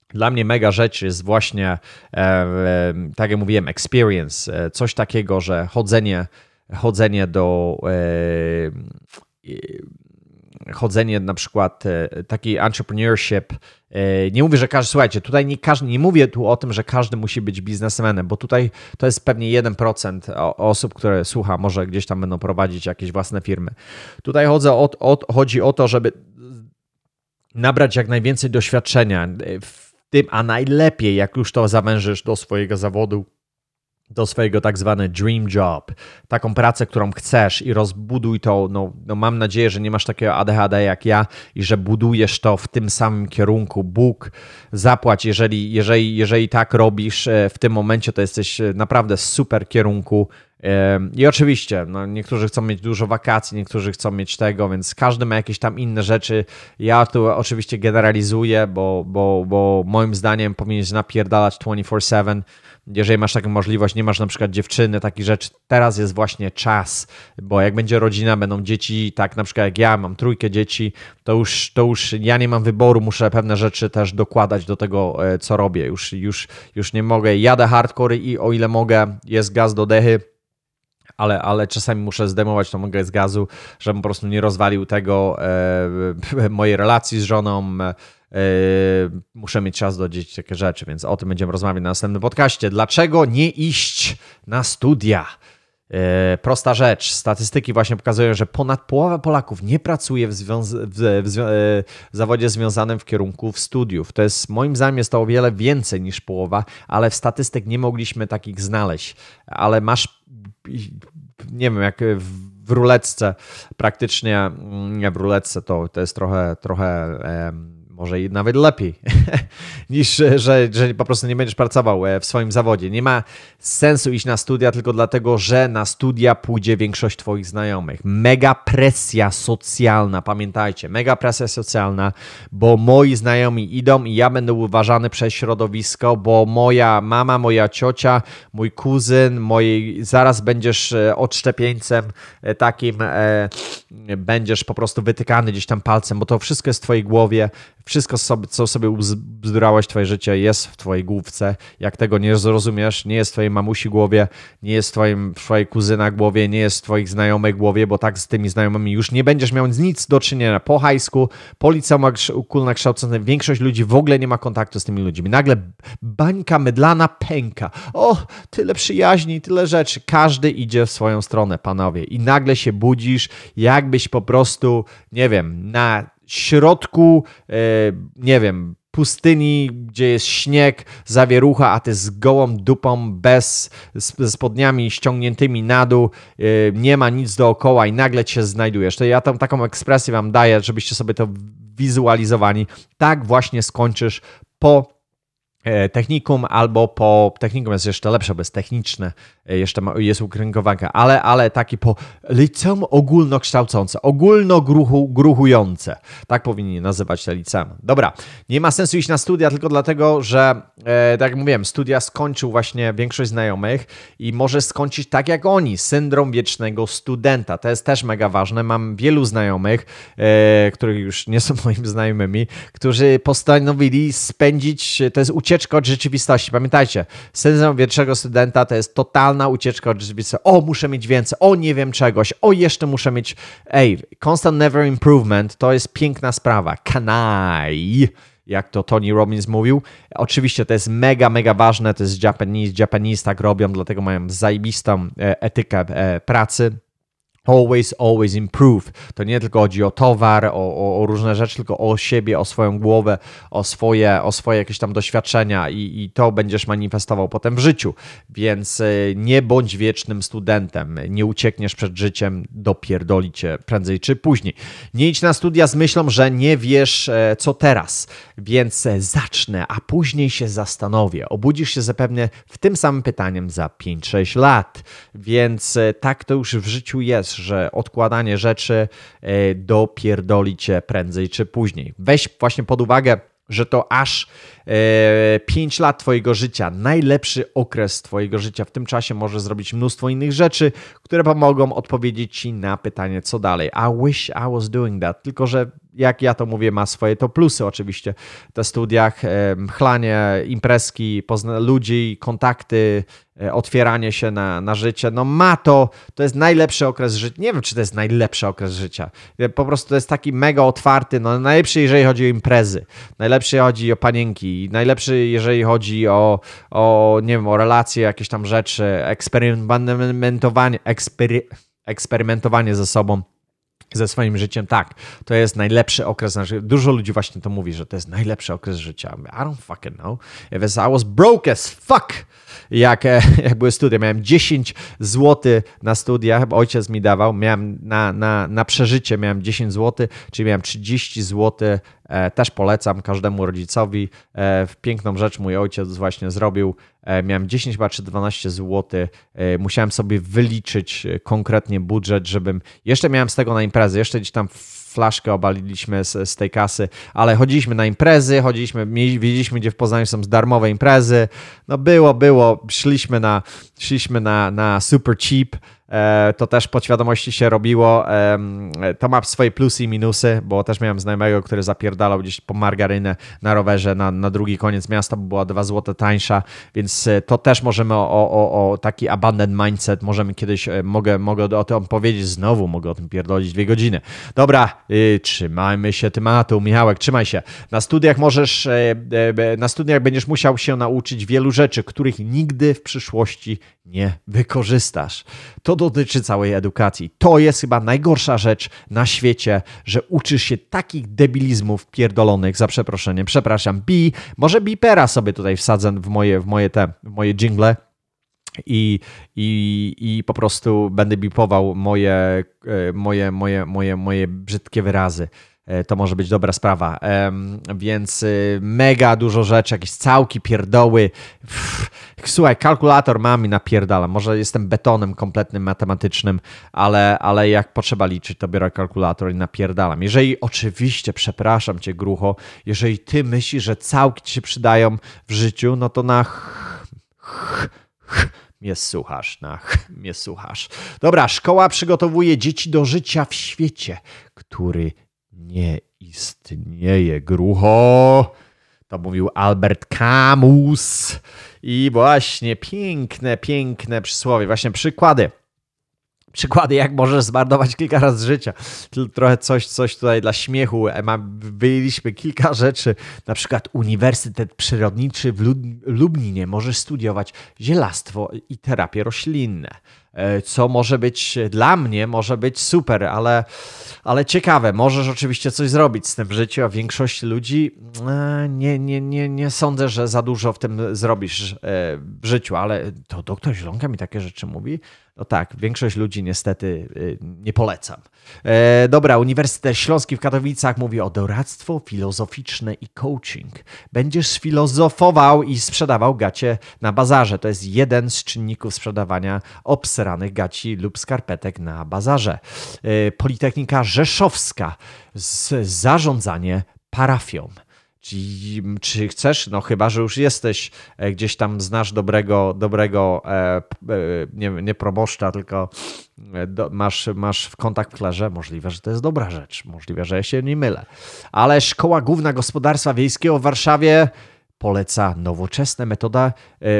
Dla mnie mega rzecz jest właśnie, e, e, tak jak mówiłem, experience. E, coś takiego, że chodzenie, chodzenie do chodzenie na przykład taki entrepreneurship E, nie mówię, że każdy, słuchajcie, tutaj nie, każdy, nie mówię tu o tym, że każdy musi być biznesmenem, bo tutaj to jest pewnie 1% osób, które słucha, może gdzieś tam będą prowadzić jakieś własne firmy. Tutaj chodzi o, o, chodzi o to, żeby nabrać jak najwięcej doświadczenia w tym, a najlepiej, jak już to zawężysz do swojego zawodu, do swojego tak zwany dream job, taką pracę, którą chcesz i rozbuduj to. No, no mam nadzieję, że nie masz takiego ADHD jak ja i że budujesz to w tym samym kierunku. Bóg zapłać, jeżeli, jeżeli, jeżeli tak robisz e, w tym momencie, to jesteś e, naprawdę super kierunku. E, I oczywiście, no, niektórzy chcą mieć dużo wakacji, niektórzy chcą mieć tego, więc każdy ma jakieś tam inne rzeczy. Ja tu oczywiście generalizuję, bo, bo, bo moim zdaniem powinieneś napierdalać 24-7 jeżeli masz taką możliwość, nie masz na przykład dziewczyny, takich rzeczy, teraz jest właśnie czas, bo jak będzie rodzina, będą dzieci, tak na przykład jak ja mam trójkę dzieci, to już, to już ja nie mam wyboru, muszę pewne rzeczy też dokładać do tego, e, co robię. Już, już, już nie mogę, jadę hardcore i o ile mogę, jest gaz do dechy, ale, ale czasami muszę zdejmować tą mogę z gazu, żebym po prostu nie rozwalił tego e, *laughs* mojej relacji z żoną, e, muszę mieć czas do dzieci takie rzeczy, więc o tym będziemy rozmawiać na następnym podcaście. Dlaczego nie iść na studia? Yy, prosta rzecz. Statystyki właśnie pokazują, że ponad połowa Polaków nie pracuje w, związ- w, w, w, zawodzie związanym w kierunku studiów. To jest moim zdaniem jest to o wiele więcej niż połowa, ale w statystyk nie mogliśmy takich znaleźć. Ale masz, nie wiem, jak w ruletce praktycznie, nie w ruletce to, to jest trochę, trochę może i nawet lepiej, *laughs* niż że, że po prostu nie będziesz pracował e, w swoim zawodzie. Nie ma sensu iść na studia tylko dlatego, że na studia pójdzie większość Twoich znajomych. Mega presja socjalna, pamiętajcie, mega presja socjalna, bo moi znajomi idą i ja będę uważany przez środowisko, bo moja mama, moja ciocia, mój kuzyn, mojej, zaraz będziesz e, odszczepieńcem e, takim, e, będziesz po prostu wytykany gdzieś tam palcem, bo to wszystko jest w Twojej głowie Wszystko, co sobie bzdurałeś, twoje życie jest w twojej główce. Jak tego nie zrozumiesz, nie jest w twojej mamusi głowie, nie jest w, twoim, w twojej kuzyna głowie, nie jest w twoich znajomych głowie, bo tak z tymi znajomymi już nie będziesz miał nic do czynienia. Po school, po liceum ogólnokształcącym większość ludzi w ogóle nie ma kontaktu z tymi ludźmi. Nagle bańka mydlana pęka. O, tyle przyjaźni, tyle rzeczy. Każdy idzie w swoją stronę, panowie. I nagle się budzisz, jakbyś po prostu, nie wiem, na środku, e, nie wiem, pustyni, gdzie jest śnieg, zawierucha, a ty z gołą dupą, bez, spodniami ściągniętymi na dół, e, nie ma nic dookoła i nagle cię znajdujesz. To ja tam taką ekspresję wam daję, żebyście sobie to wizualizowali. Tak właśnie skończysz po technikum albo po technikum jest jeszcze lepsze, bo jest techniczne, e, jeszcze jest ukręgowanka, ale, ale taki po liceum ogólnokształcące, ogólnogruchujące. Tak powinni nazywać te liceum. Dobra, nie ma sensu iść na studia tylko dlatego, że e, tak jak mówiłem, studia skończył właśnie większość znajomych i może skończyć tak jak oni, syndrom wiecznego studenta. To jest też mega ważne. Mam wielu znajomych, e, których już nie są *laughs* moimi znajomymi, którzy postanowili spędzić, to jest ucieczka ucieczka od rzeczywistości. Pamiętajcie, syndrom pierwszego studenta to jest totalna ucieczka od rzeczywistości. O, muszę mieć więcej, o, nie wiem czegoś, o, jeszcze muszę mieć. Ej, constant never improvement to jest piękna sprawa. Kanai jak to Tony Robbins mówił. Oczywiście to jest mega, mega ważne, to jest Japanese, Japanese tak robią, dlatego mają zajebistą e, etykę e, pracy. Always, always improve. To nie tylko chodzi o towar, o, o, o, różne rzeczy, tylko o siebie, o swoją głowę, o swoje, o swoje jakieś tam doświadczenia i, i to będziesz manifestował potem w życiu. Więc e, nie bądź wiecznym studentem. Nie uciekniesz przed życiem, dopierdoli cię prędzej czy później. Nie idź na studia z myślą, że nie wiesz, e, co teraz, więc e, zacznę, a później się zastanowię. Obudzisz się zapewne w tym samym pytaniem za 5-6 lat. Więc tak to już w życiu jest że odkładanie rzeczy e, dopierdoli cię prędzej czy później. Weź właśnie pod uwagę, że to aż 5 e, lat Twojego życia, najlepszy okres Twojego życia. W tym czasie możesz zrobić mnóstwo innych rzeczy, które pomogą odpowiedzieć Ci na pytanie, co dalej. I wish I was doing that. Tylko, że jak ja to mówię, ma swoje to plusy oczywiście. Te studiach, chlanie, imprezki, pozna ludzi, kontakty, otwieranie się na, na życie, no ma to, to jest najlepszy okres życia. Nie wiem, czy to jest najlepszy okres życia. Po prostu to jest taki mega otwarty, no najlepszy, jeżeli chodzi o imprezy, najlepszy chodzi o panienki, najlepszy, jeżeli chodzi o, o nie wiem, o relacje, jakieś tam rzeczy, eksperymentowanie, ekspery, eksperymentowanie ze sobą ze swoim życiem, tak, to jest najlepszy okres. Dużo ludzi właśnie to mówi, że to jest najlepszy okres życia. I don't fucking know. If I was broke as fuck, jak, e, *laughs* jak były studia. Miałem 10 zł na studiach, ojciec mi dawał. Miałem na, na, na przeżycie miałem 10 zł, czyli miałem 30 zł. E, też polecam każdemu rodzicowi. E, piękną rzecz mój ojciec właśnie zrobił. Miałem 10 chyba czy 12 zł. Musiałem sobie wyliczyć konkretnie budżet, żebym. Jeszcze miałem z tego na imprezę, jeszcze gdzieś tam flaszkę obaliliśmy z, z tej kasy, ale chodziliśmy na imprezy, chodziliśmy, wiedzieliśmy, gdzie w Poznaniu są darmowe imprezy. No było, było, szliśmy na, szliśmy na, na super cheap, E, to też podświadomości się robiło. To ma swoje plusy i minusy, bo też miałem znajomego, który zapierdalał gdzieś po margarynę na rowerze na, na drugi koniec miasta, bo była 2 zł tańsza, więc e, to też możemy o, o, o taki abandoned mindset, możemy kiedyś, e, mogę, mogę o tym powiedzieć znowu, mogę o tym pierdolić dwie godziny. Dobra, yy, trzymajmy się tematu. Michałek, trzymaj się. Na studiach możesz, na studiach będziesz musiał się nauczyć wielu rzeczy, których nigdy w przyszłości nie wykorzystasz. To dotyczy całej edukacji. To jest chyba najgorsza rzecz na świecie, że uczysz się takich debilizmów pierdolonych, za przeproszeniem. Przepraszam, bi, może bipera sobie tutaj wsadzę w moje, w moje te, w moje jingle. I, i, i po prostu będę bipował moje, e, moje, moje, moje, moje brzydkie wyrazy. E, to może być dobra sprawa. Więc y, mega dużo rzeczy, jakieś całki, pierdoły. Słuchaj, kalkulator mam i napierdala. Może jestem betonem kompletnym, matematycznym, ale, ale jak potrzeba liczyć, to biorę kalkulator i napierdalam. Jeżeli oczywiście, przepraszam cię grucho, jeżeli ty myślisz, że całki ci się przydają w życiu, no to na ch, ch, ch, mnie słuchasz, na ch, mnie słuchasz. Dobra, szkoła przygotowuje dzieci do życia w świecie, który nie istnieje. Grucho! To mówił Albert Camus. I właśnie piękne, piękne przysłowie, właśnie przykłady przykłady, jak możesz zmarnować kilka razy życia. Trochę coś, coś tutaj dla śmiechu. Wyjęliśmy kilka rzeczy, na przykład Uniwersytet Przyrodniczy w Lublinie. Możesz studiować zielastwo i terapie roślinne. E, co może być dla mnie, może być super, ale, ale ciekawe. Możesz oczywiście coś zrobić z tym w życiu, a większość ludzi e, nie, nie, nie, nie sądzę, że za dużo w tym zrobisz e, w życiu, ale to doktor Zielonka mi takie rzeczy mówi. No tak, większość ludzi niestety y, nie polecam. E, dobra, Uniwersytet Śląski w Katowicach mówi o doradztwo filozoficzne i coaching. Będziesz filozofował i sprzedawał gacie na bazarze. To jest jeden z czynników sprzedawania obsranych gaci lub skarpetek na bazarze. E, Politechnika Rzeszowska, z zarządzanie parafią. Czy, czy chcesz? No chyba, że już jesteś e, gdzieś tam, znasz dobrego, dobrego e, e, nie, nie proboszcza, tylko do, masz, masz w kontakt w klarze. Możliwe, że to jest dobra rzecz. Możliwe, że ja się nie mylę. Ale Szkoła Główna Gospodarstwa Wiejskiego w Warszawie poleca nowoczesne, metoda,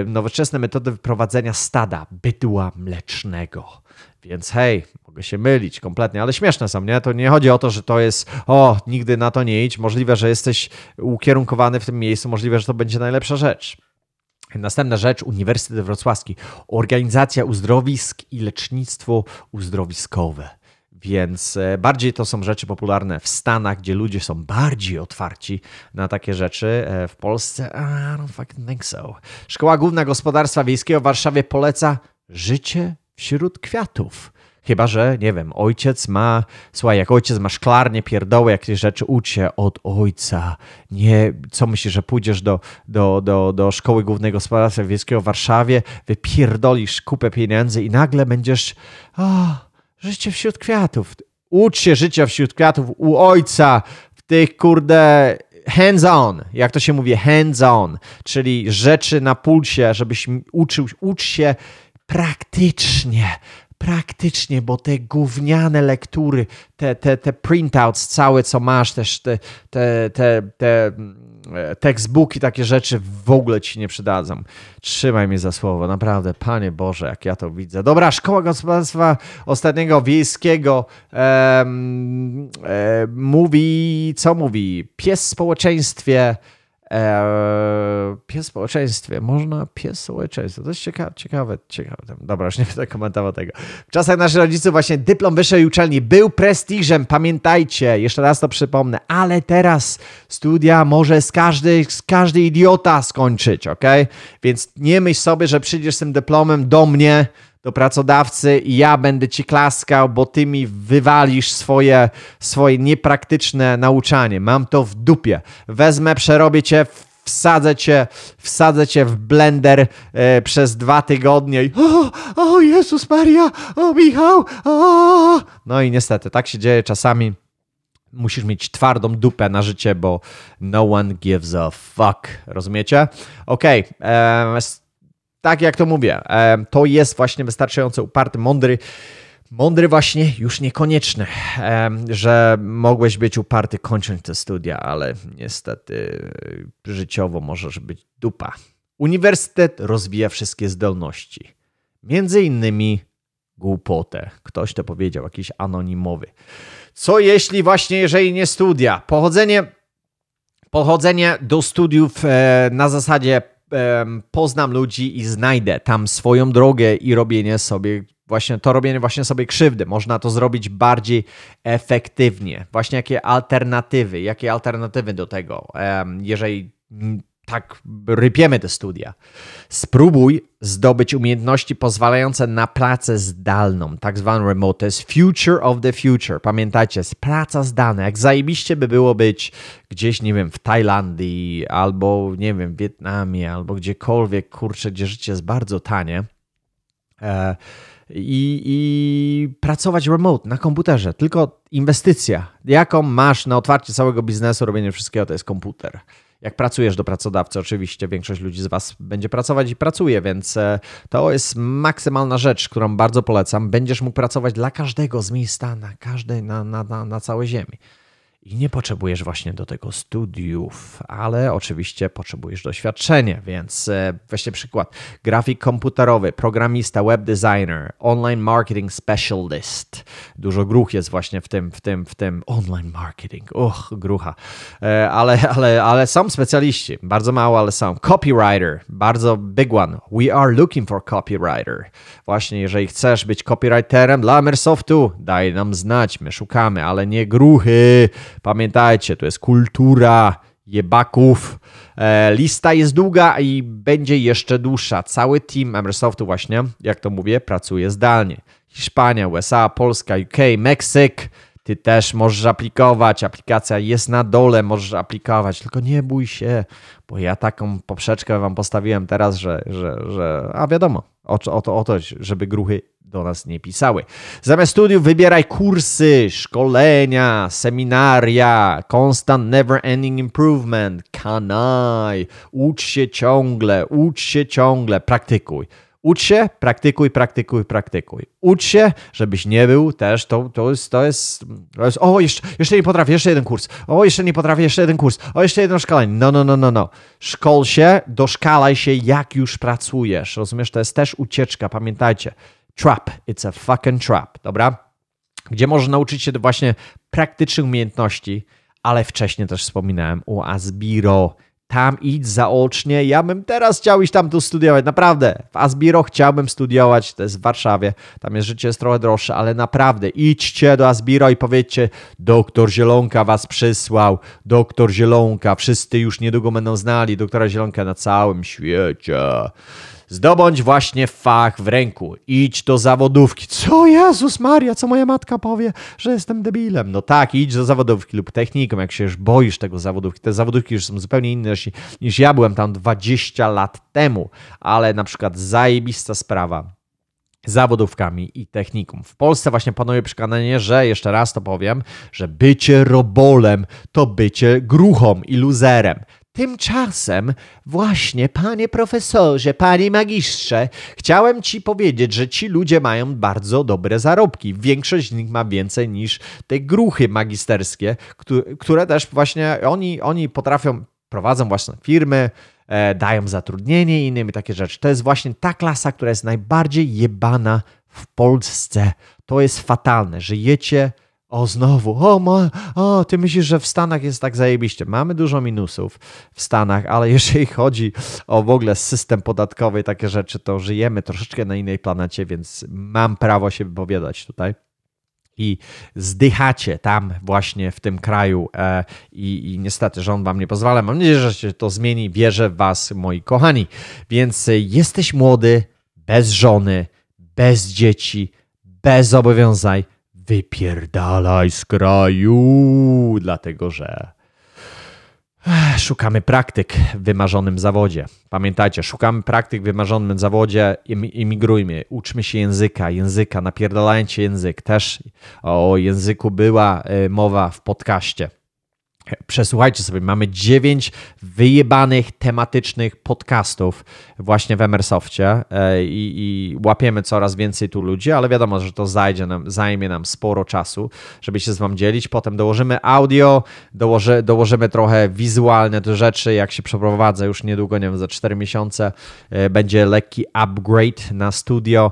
nowoczesne metody wyprowadzenia stada bydła mlecznego. Więc hej, mogę się mylić kompletnie, ale śmieszne są, nie? To nie chodzi o to, że to jest, o, nigdy na to nie idź. Możliwe, że jesteś ukierunkowany w tym miejscu, możliwe, że to będzie najlepsza rzecz. Następna rzecz, Uniwersytet Wrocławski. Organizacja uzdrowisk i lecznictwo uzdrowiskowe. Więc e, bardziej to są rzeczy popularne w Stanach, gdzie ludzie są bardziej otwarci na takie rzeczy. E, w Polsce, I don't fucking think so. Szkoła Główna Gospodarstwa Wiejskiego w Warszawie poleca życie wśród kwiatów. Chyba, że, nie wiem, ojciec ma, słuchaj, jak ojciec ma szklarnie, pierdoły, jakieś rzeczy, ucz się od ojca. Nie, co myślisz, że pójdziesz do, do, do, do Szkoły Głównego Gospodarstwa Wiejskiego w Warszawie, wypierdolisz kupę pieniędzy i nagle będziesz, o, życie wśród kwiatów. Ucz się życia wśród kwiatów u ojca, w tych, kurde, hands on, jak to się mówi, hands on, czyli rzeczy na pulsie, żebyś uczył, ucz się praktycznie, praktycznie, bo te gówniane lektury, te, te, te printouts całe, co masz, też te, te, te, te mm, textbooki, takie rzeczy w ogóle ci nie przydadzą. Trzymaj mnie za słowo, naprawdę, Panie Boże, jak ja to widzę. Dobra, Szkoła Gospodarstwa Ostatniego Wiejskiego e, mówi, co mówi? Pies w społeczeństwie Eee, pies społeczeństwie. Można pies w społeczeństwie. To jest ciekawe, ciekawe, ciekawe. Dobra, już nie będę komentował tego. W czasach naszych rodziców właśnie dyplom wyższej uczelni był prestiżem, pamiętajcie, jeszcze raz to przypomnę, ale teraz studia może z każdy, z każdy idiota skończyć, ok? Więc nie myśl sobie, że przyjdziesz z tym dyplomem do mnie, do pracodawcy i ja będę ci klaskał, bo ty mi wywalisz swoje, swoje niepraktyczne nauczanie. Mam to w dupie. Wezmę, przerobię cię, wsadzę cię, wsadzę cię w blender e, przez dwa tygodnie i o, o Jezus Maria, o Michał, o. No i niestety, tak się dzieje czasami. Musisz mieć twardą dupę na życie, bo no one gives a fuck. Rozumiecie? Okej. Okay tak jak to mówię, to jest właśnie wystarczająco uparty, mądry. Mądry właśnie już niekonieczny, że mogłeś być uparty kończąc te studia, ale niestety życiowo możesz być dupa. Uniwersytet rozwija wszystkie zdolności. Między innymi głupotę. Ktoś to powiedział, jakiś anonimowy. Co jeśli właśnie, jeżeli nie studia? Pochodzenie, pochodzenie do studiów e, na zasadzie poznam ludzi i znajdę tam swoją drogę i robienie sobie właśnie to robienie właśnie sobie krzywdy. Można to zrobić bardziej efektywnie. Właśnie jakie alternatywy, jakie alternatywy do tego, jeżeli tak rypiemy te studia. Spróbuj zdobyć umiejętności pozwalające na pracę zdalną, tak zwaną remote. To jest future of the future. Pamiętajcie, jest praca zdalna. Jak zajebiście by było być gdzieś, nie wiem, w Tajlandii, albo, nie wiem, w Wietnamie, albo gdziekolwiek, kurczę, gdzie życie jest bardzo tanie. E, i, i, pracować remote na komputerze. Tylko inwestycja, jaką masz na otwarcie całego biznesu, robienie wszystkiego, to jest komputer jak pracujesz do pracodawcy, oczywiście większość ludzi z Was będzie pracować i pracuje, więc e, to jest maksymalna rzecz, którą bardzo polecam. Będziesz mógł pracować dla każdego z miejsca na każdej, na, na, na, na całej ziemi. I nie potrzebujesz właśnie do tego studiów, ale oczywiście potrzebujesz doświadczenia, więc e, weźcie przykład. Grafik komputerowy, programista, web designer, online marketing specialist. Dużo gruch jest właśnie w tym, w tym, w tym online marketing. Uch, grucha. E, ale, ale, ale są specjaliści, bardzo mało, ale są. Copywriter, bardzo big one. We are looking for copywriter. Właśnie, jeżeli chcesz być copywriterem dla Microsoftu, daj nam znać, my szukamy, ale nie gruchy Pamiętajcie, to jest kultura jebaków. E, lista jest długa i będzie jeszcze dłuższa. Cały team Microsoftu właśnie, jak to mówię, pracuje zdalnie. Hiszpania, USA, Polska, UK, Meksyk. Ty też możesz aplikować. Aplikacja jest na dole, możesz aplikować. Tylko nie bój się, bo ja taką poprzeczkę wam postawiłem teraz, że, że, że a wiadomo, o, o, to, o to, żeby gruchy do nas nie pisały. Zamiast studiów wybieraj kursy, szkolenia, seminaria, constant never ending improvement, kanaj, ucz się ciągle, ucz się ciągle, praktykuj. Ucz się, praktykuj, praktykuj, praktykuj. Ucz się, żebyś nie był też, to, to, jest, to, jest, to jest, o, jeszcze, jeszcze nie potrafię, jeszcze jeden kurs, o, jeszcze nie potrafię, jeszcze jeden kurs, o, jeszcze jedno szkolenie. No, no, no, no, no. Szkol się, doszkalaj się, jak już pracujesz. Rozumiesz, to jest też ucieczka, pamiętajcie. Trap, it's a fucking trap, dobra? Gdzie możesz nauczyć się właśnie praktycznych umiejętności, ale wcześniej też wspominałem o Asbiro, tam idź zaocznie. Ja bym teraz chciał iść tam tu studiować, naprawdę. W Asbiro chciałbym studiować, to jest w Warszawie, tam jest życie jest trochę droższe, ale naprawdę idźcie do Asbiro i powiedzcie, doktor Zielonka was przysłał, doktor Zielonka, wszyscy już niedługo będą znali doktora Zielonka na całym świecie. Zdobądź właśnie fach w ręku. Idź do zawodówki. Co Jezus Maria, co moja matka powie, że jestem debilem? No tak, idź do zawodówki lub techniką, jak się już boisz tego zawodówki. Te zawodówki już są zupełnie inne niż, niż ja byłem tam 20 lat temu, ale na przykład zajebista sprawa zawodówkami i technikum. W Polsce właśnie panuje przekonanie, że jeszcze raz to powiem, że bycie robolem to bycie gruchą i luzerem. Tymczasem, właśnie, panie profesorze, panie magistrze, chciałem ci powiedzieć, że ci ludzie mają bardzo dobre zarobki. Większość z nich ma więcej niż te gruchy magisterskie, które też właśnie oni, oni potrafią, prowadzą własne firmy, e, dają zatrudnienie i takie rzeczy. To jest właśnie ta klasa, która jest najbardziej jebana w Polsce. To jest fatalne. Żyjecie o, znowu, o, ma, o, ty myślisz, że w Stanach jest tak zajebiście. Mamy dużo minusów w Stanach, ale *laughs* jeżeli chodzi o w ogóle system podatkowy i takie rzeczy, to żyjemy troszeczkę na innej planecie, więc mam prawo się wypowiadać tutaj. I zdychacie tam właśnie w tym kraju e, i, i niestety rząd wam nie pozwala. Mam nadzieję, że się to zmieni. Wierzę w was, moi kochani. Więc e, jesteś młody, bez żony, bez dzieci, bez zobowiązań wypierdalaj z kraju, dlatego że szukamy praktyk w wymarzonym zawodzie. Pamiętajcie, szukamy praktyk w wymarzonym zawodzie, imigrujmy, uczmy się języka, języka, napierdalajcie język. Też o języku była e, mowa w podcaście. Przesłuchajcie sobie, mamy dziewięć wyjebanych tematycznych podcastów właśnie w Emersoftie e, i, i, łapiemy coraz więcej tu ludzi, ale wiadomo, że to zajdzie nam, zajmie nam sporo czasu, żeby się z wam dzielić. Potem dołożymy audio, dołoży, dołożymy trochę wizualne do rzeczy, jak się przeprowadzę już niedługo, nie wiem, za 4 miesiące e, będzie lekki upgrade na studio,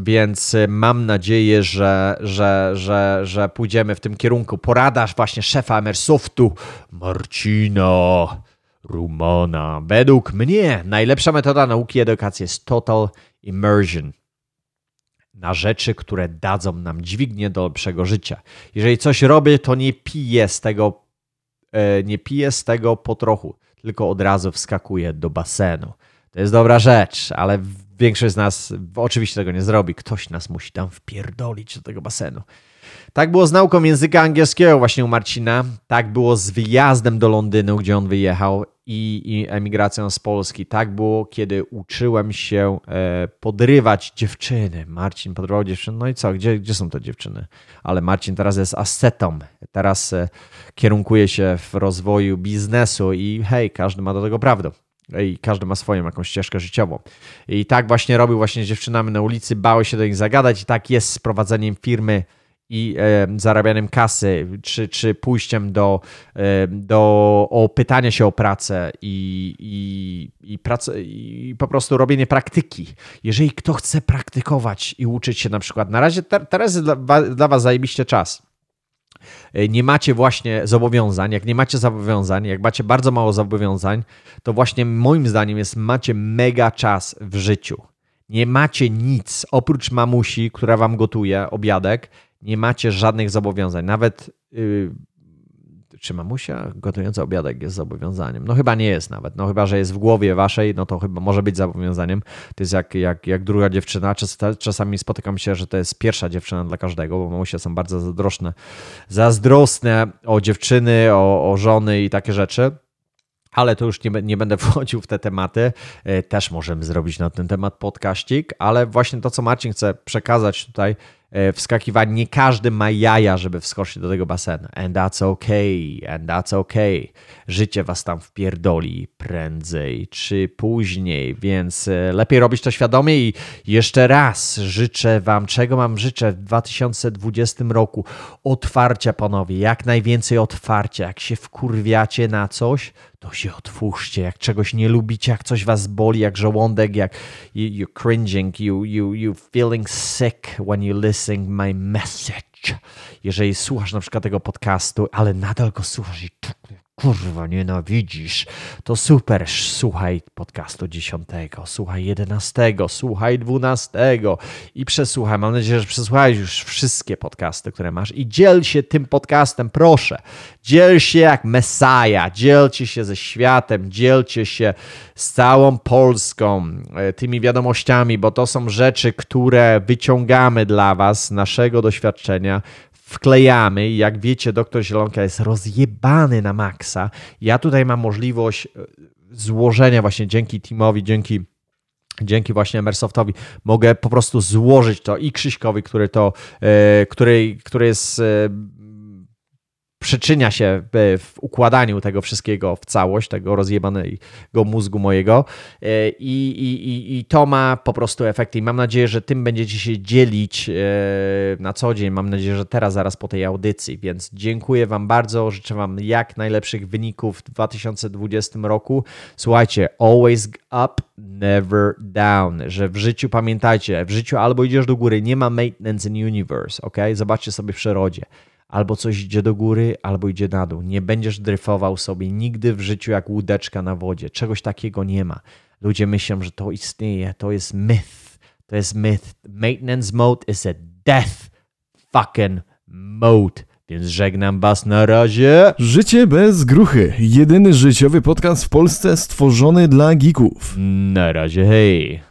więc mam nadzieję, że, że, że, że pójdziemy w tym kierunku. Porada właśnie szefa Emersoftu Softu Marcina Rumana. Według mnie najlepsza metoda nauki i edukacji jest total immersion na rzeczy, które dadzą nam dźwignię do lepszego życia. Jeżeli coś robię, to nie piję z tego, e, nie piję z tego po trochu, tylko od razu wskakuję do basenu. To jest dobra rzecz, ale większość z nas oczywiście tego nie zrobi. Ktoś nas musi tam wpierdolić do tego basenu. Tak było z nauką języka angielskiego właśnie u Marcina. Tak było z wyjazdem do Londynu, gdzie on wyjechał i, i emigracją z Polski. Tak było, kiedy uczyłem się e, podrywać dziewczyny. Marcin podrywał dziewczyny. No i co? Gdzie, gdzie są te dziewczyny? Ale Marcin teraz jest ascetą. Teraz e, kierunkuje się w rozwoju biznesu i hej, każdy ma do tego prawdę i każdy ma swoją jakąś ścieżkę życiową. I tak właśnie robił właśnie z dziewczynami na ulicy, bały się do nich zagadać i tak jest z prowadzeniem firmy i e, zarabianiem kasy, czy, czy pójściem do, e, do o pytanie się o pracę i, i, i, pracę, i po prostu robienie praktyki. Jeżeli kto chce praktykować i uczyć się na przykład, na razie teraz jest dla, dla Was zajebiście czas e, nie macie właśnie zobowiązań, jak nie macie zobowiązań, jak macie bardzo mało zobowiązań, to właśnie moim zdaniem jest macie mega czas w życiu. Nie macie nic oprócz mamusi, która wam gotuje obiadek, nie macie żadnych zobowiązań. Nawet yy, czy mamusia gotująca obiadek jest zobowiązaniem? No chyba nie jest nawet. No chyba, że jest w głowie waszej, no to chyba może być zobowiązaniem. To jest jak, jak, jak druga dziewczyna. Czas, czasami spotykam się, że to jest pierwsza dziewczyna dla każdego, bo mamusia są bardzo zazdrosne, zazdrosne o dziewczyny, o, o żony i takie rzeczy ale to już nie, nie, będę *laughs* wchodził w te tematy. E, też możemy zrobić na ten temat podkaścik, ale właśnie to, co Marcin chce przekazać tutaj, E, wskakiwać. Nie każdy ma jaja, żeby wskoczyć do tego basenu. And that's okay, and that's okay. Życie was tam wpierdoli prędzej czy później, więc e, lepiej robić to świadomie i jeszcze raz życzę wam, czego mam życzę w 2020 roku? Otwarcia, panowie, jak najwięcej otwarcia. Jak się wkurwiacie na coś, to się otwórzcie. Jak czegoś nie lubicie, jak coś was boli, jak żołądek, jak you, cringing, you, you, you feeling sick when you listen my message. Jeżeli słuchasz na przykład tego podcastu, ale nadal go słuchasz i kurwa nienawidzisz, to super, słuchaj podcastu 10, słuchaj 11, słuchaj 12 i przesłuchaj. Mam nadzieję, że przesłuchałeś już wszystkie podcasty, które masz i dziel się tym podcastem, proszę. Dziel się jak Messiah, dzielcie się ze światem, dzielcie się z całą Polską e, tymi wiadomościami, bo to są rzeczy, które wyciągamy dla Was, naszego doświadczenia, wklejamy. Jak wiecie, doktor Zielonka jest rozjebany na maksa. Ja tutaj mam możliwość e, złożenia właśnie dzięki teamowi, dzięki dzięki właśnie Emersoftowi mogę po prostu złożyć to i Krzyśkowi, który to, e, który, który jest przyczynia się w układaniu tego wszystkiego w całość, tego rozjebanego mózgu mojego. E, i, i, i to ma po prostu efekty. I mam nadzieję, że tym będziecie się dzielić e, na co dzień, mam nadzieję, że teraz, zaraz po tej audycji, więc dziękuję Wam bardzo, życzę Wam jak najlepszych wyników w 2020 roku. Słuchajcie, always up, never down, że w życiu pamiętajcie, w życiu albo idziesz do góry, nie ma maintenance in universe, ok? Zobaczcie sobie w przyrodzie albo coś idzie do góry, albo idzie na dół. Nie będziesz dryfował sobie nigdy w życiu jak łódeczka na wodzie. Czegoś takiego nie ma. Ludzie myślą, że to istnieje, to jest myth. To jest myth. Maintenance mode is a death fucking mode. Więc żegnam was na razie. Życie bez gruchy. Jedyny życiowy podcast w Polsce stworzony dla geeków. Na razie, hej.